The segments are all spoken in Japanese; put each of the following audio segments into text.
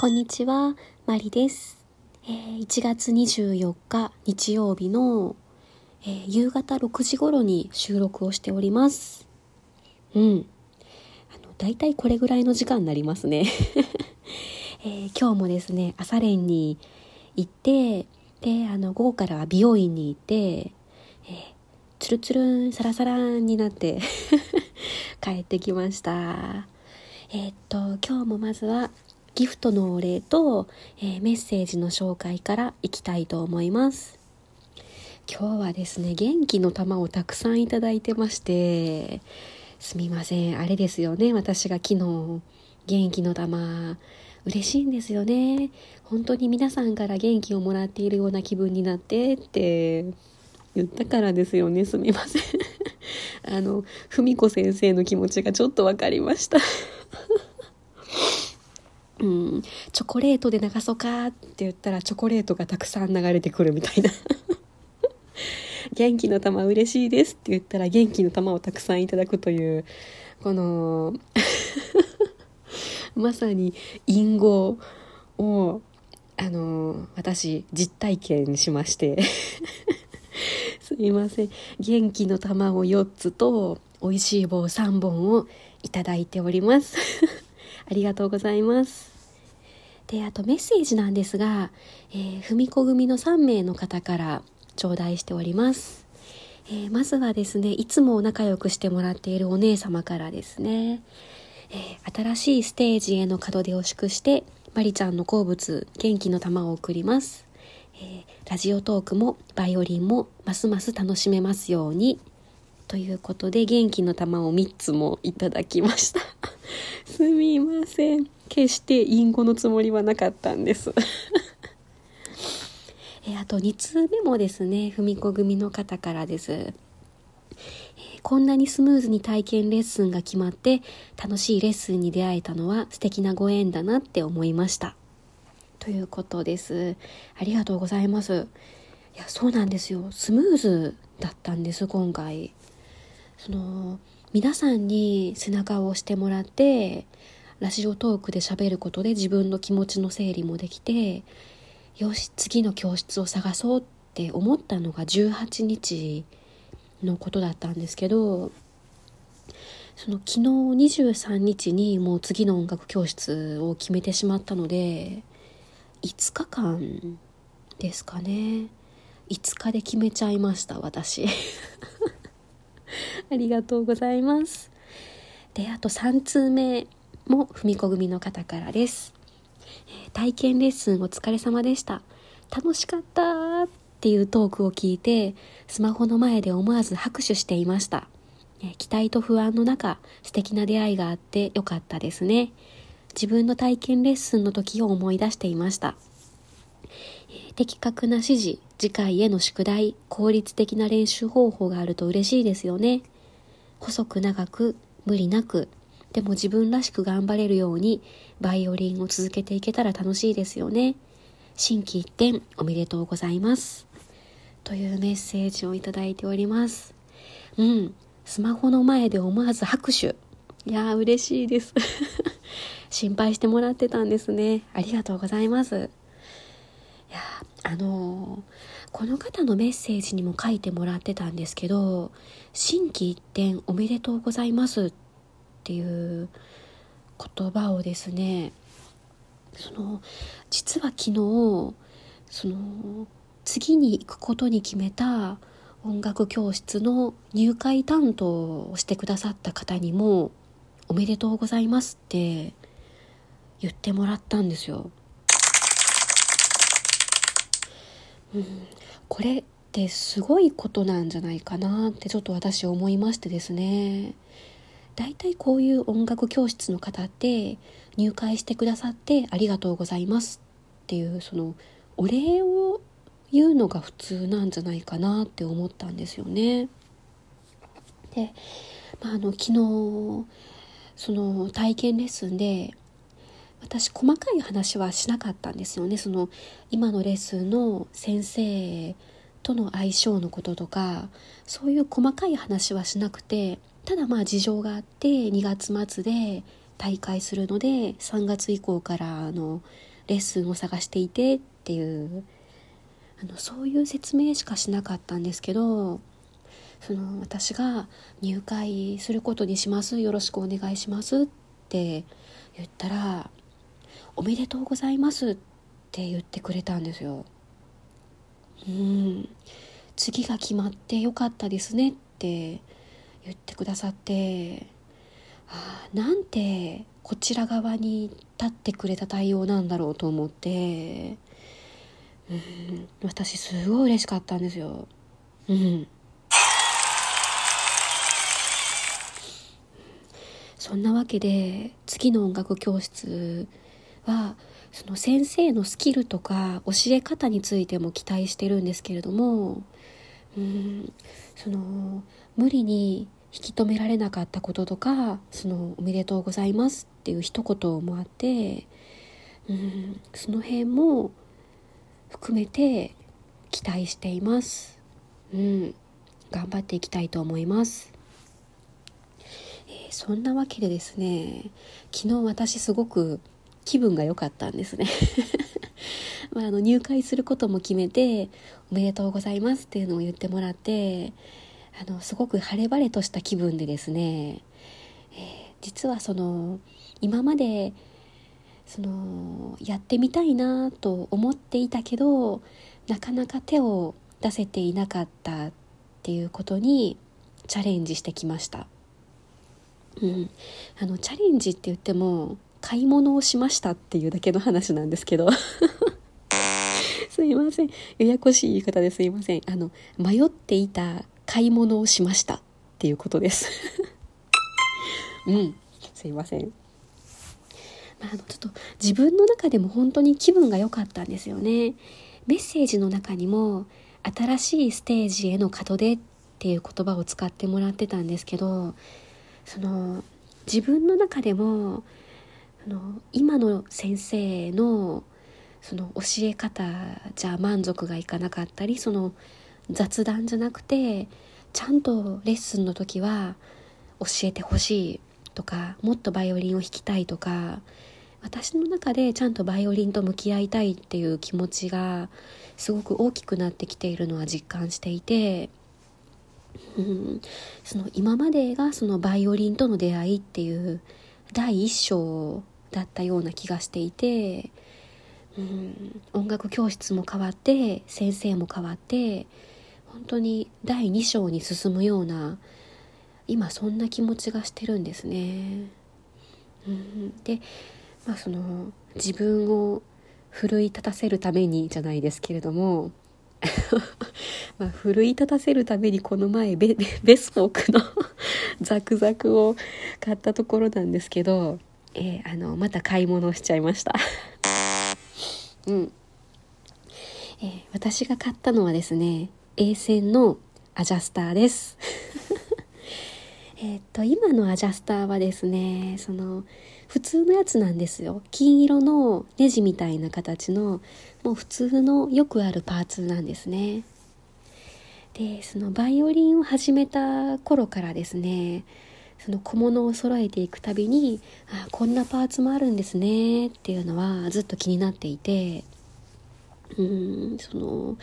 こんにちは、マリです。えー、1月24日日曜日の、えー、夕方6時頃に収録をしております。うん。あの、だいたいこれぐらいの時間になりますね。えー、今日もですね、朝練に行って、で、あの、午後から美容院に行って、えツルツルン、サラサランになって 帰ってきました。え、っと、今日もまずは、ギフトのお礼と、えー、メッセージの紹介からいきたいと思います。今日はですね、元気の玉をたくさんいただいてまして、すみません、あれですよね、私が昨日、元気の玉、嬉しいんですよね。本当に皆さんから元気をもらっているような気分になってって言ったからですよね、すみません。あの、文子先生の気持ちがちょっと分かりました。うん、チョコレートで流そうかって言ったらチョコレートがたくさん流れてくるみたいな。元気の玉嬉しいですって言ったら元気の玉をたくさんいただくというこの まさに隠語をあの私実体験しまして。すいません。元気の玉を4つと美味しい棒3本をいただいております。ありがとうございます。で、あとメッセージなんですが、えー、ふみこ組の3名の方から頂戴しております。えー、まずはですね、いつも仲良くしてもらっているお姉様からですね、えー、新しいステージへの門出を祝して、まりちゃんの好物、元気の玉を送ります。え、ラジオトークもバイオリンもますます楽しめますように。ということで、元気の玉を3つもいただきました。すみません。決して隠語のつもりはなかったんです。えあと2通目もですね、ふみこ組の方からです。えこんなにスムーズに体験レッスンが決まって楽しいレッスンに出会えたのは素敵なご縁だなって思いました。ということです。ありがとうございます。いや、そうなんですよ。スムーズだったんです、今回。その、皆さんに背中を押してもらってラジオトークで喋ることで自分の気持ちの整理もできてよし次の教室を探そうって思ったのが18日のことだったんですけどその昨日23日にもう次の音楽教室を決めてしまったので5日間ですかね。5日で決めちゃいました私。ありがとうございます。で、あと3通目もふみこ組の方からです。体験レッスンお疲れ様でした。楽しかったっていうトークを聞いて、スマホの前で思わず拍手していました。え期待と不安の中、素敵な出会いがあってよかったですね。自分の体験レッスンの時を思い出していました。的確な指示、次回への宿題、効率的な練習方法があると嬉しいですよね。細く長く、無理なく、でも自分らしく頑張れるように、バイオリンを続けていけたら楽しいですよね。心機一転、おめでとうございます。というメッセージをいただいております。うん、スマホの前で思わず拍手。いやー嬉しいです。心配してもらってたんですね。ありがとうございます。あのこの方のメッセージにも書いてもらってたんですけど「心機一転おめでとうございます」っていう言葉をですねその実は昨日その次に行くことに決めた音楽教室の入会担当をしてくださった方にも「おめでとうございます」って言ってもらったんですよ。うん、これってすごいことなんじゃないかなってちょっと私思いましてですね大体こういう音楽教室の方って入会してくださってありがとうございますっていうそのお礼を言うのが普通なんじゃないかなって思ったんですよね。で、まあ、あの昨日その体験レッスンで私細かい話はしなかったんですよね。その今のレッスンの先生との相性のこととかそういう細かい話はしなくてただまあ事情があって2月末で大会するので3月以降からあのレッスンを探していてっていうあのそういう説明しかしなかったんですけどその私が入会することにしますよろしくお願いしますって言ったらおめでとうございますって言ってくれたんですよ。うん。次が決まってよかったですねって言ってくださって。あなんてこちら側に立ってくれた対応なんだろうと思って。うん。私すごい嬉しかったんですよ。うん。そんなわけで次の音楽教室はその先生のスキルとか教え方についても期待してるんですけれどもうんその無理に引き止められなかったこととかそのおめでとうございますっていう一言もあってうんその辺も含めて期待しています。うん、頑張っていきたいと思います。えー、そんなわけでですね、昨日私すごく気分が良かったんですね まあ、あの入会することも決めて「おめでとうございます」っていうのを言ってもらってあのすごく晴れ晴れとした気分でですね、えー、実はその今までそのやってみたいなと思っていたけどなかなか手を出せていなかったっていうことにチャレンジしてきました。うん、あのチャレンジって言っても買い物をしましたっていうだけの話なんですけど。すいません。ややこしい言い方ですいません。あの迷っていた買い物をしましたっていうことです。うん。すいません。まあ、あのちょっと自分の中でも本当に気分が良かったんですよね。メッセージの中にも新しいステージへの門出っていう言葉を使ってもらってたんですけどその自分の中でもあの今の先生のその教え方じゃ満足がいかなかったりその雑談じゃなくてちゃんとレッスンの時は教えてほしいとかもっとバイオリンを弾きたいとか私の中でちゃんとバイオリンと向き合いたいっていう気持ちがすごく大きくなってきているのは実感していて、うん、その今までがそのバイオリンとの出会いっていう第一章だったような気がしていて、うん、音楽教室も変わって先生も変わって本当に第2章に進むような今そんな気持ちがしてるんですね。うん、で、まあ、その自分を奮い立たせるためにじゃないですけれども まあ奮い立たせるためにこの前ベベスフォークの ザクザクを買ったところなんですけど、えー、あのまた買い物をしちゃいました。うん。えー、私が買ったのはですね A 線のアジャスターです。えっと今のアジャスターはですねその普通のやつなんですよ。金色のネジみたいな形のもう普通のよくあるパーツなんですね。でそのバイオリンを始めた頃からですねその小物を揃えていくたびにあこんなパーツもあるんですねっていうのはずっと気になっていてうんその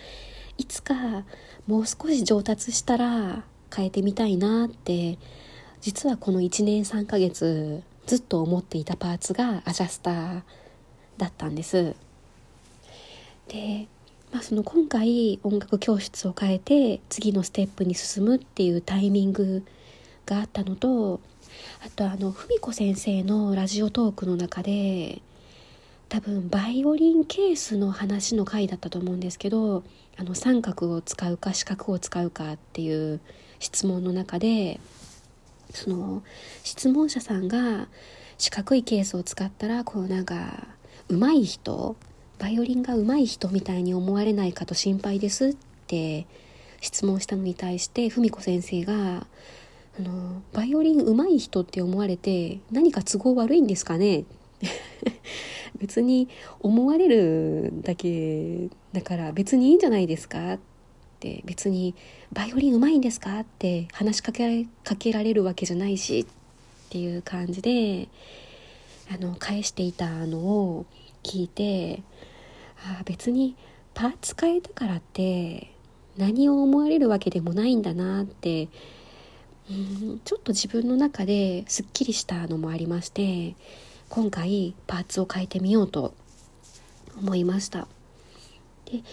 いつかもう少し上達したら変えてみたいなって実はこの1年3ヶ月ずっと思っていたパーツがアジャスターだったんです。で、まあ、その今回音楽教室を変えて次のステップに進むっていうタイミングがあったのとあとあの文子先生のラジオトークの中で多分バイオリンケースの話の回だったと思うんですけどあの三角を使うか四角を使うかっていう質問の中でその質問者さんが四角いケースを使ったらこうなんか上手い人バイオリンが上手い人みたいに思われないかと心配ですって質問したのに対して文子先生があのバイオリン上手い人って思われて何か都合悪いんですかね？別に思われるだけだから別にいいんじゃないですか？って別にバイオリンうまいんですか？って話しかけかけられるわけじゃないしっていう感じであの返していたのを聞いてあ別にパーツ変えたからって何を思われるわけでもないんだなってうんちょっと自分の中ですっきりしたのもありまして今回パーツを変えてみようと思いました。で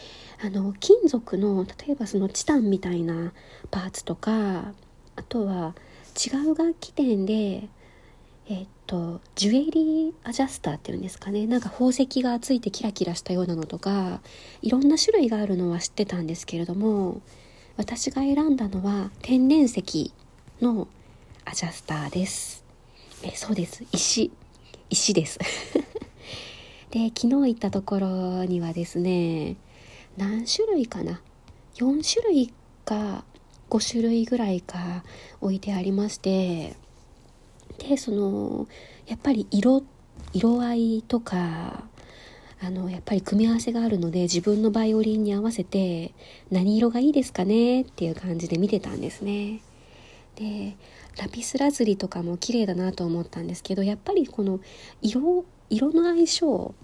あの金属の例えばそのチタンみたいなパーツとかあとは違う楽器店でえっとジュエリーアジャスターっていうんですかね。なんか宝石がついてキラキラしたようなのとかいろんな種類があるのは知ってたんですけれども私が選んだのは天然石のアジャスターです。えそうです。石。石です。で昨日行ったところにはですね何種類かな？4種類か5種類ぐらいか置いてありましてでそのやっぱり色色合いとかあのやっぱり組み合わせがあるので自分のバイオリンに合わせて何色がいいですかねっていう感じで見てたんですね。でラピスラズリとかも綺麗だなと思ったんですけどやっぱりこの色色の相性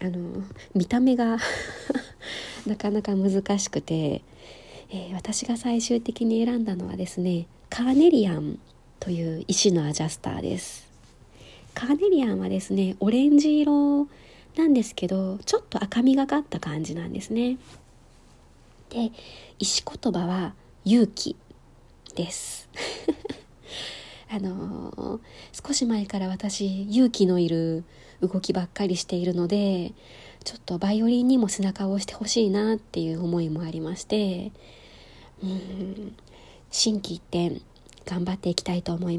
あの見た目が なかなか難しくて、えー、私が最終的に選んだのはですねカーネリアンという石のアジャスターです。カーネリアンはですねオレンジ色なんですけどちょっと赤みがかった感じなんですね。で石言葉は勇気です。あのー、少し前から私勇気のいる動きばっかりしているのでちょっとバイオリンにも背中を押してほしいなっていう思いもありましてうん心機一転頑張っていきたいと思います。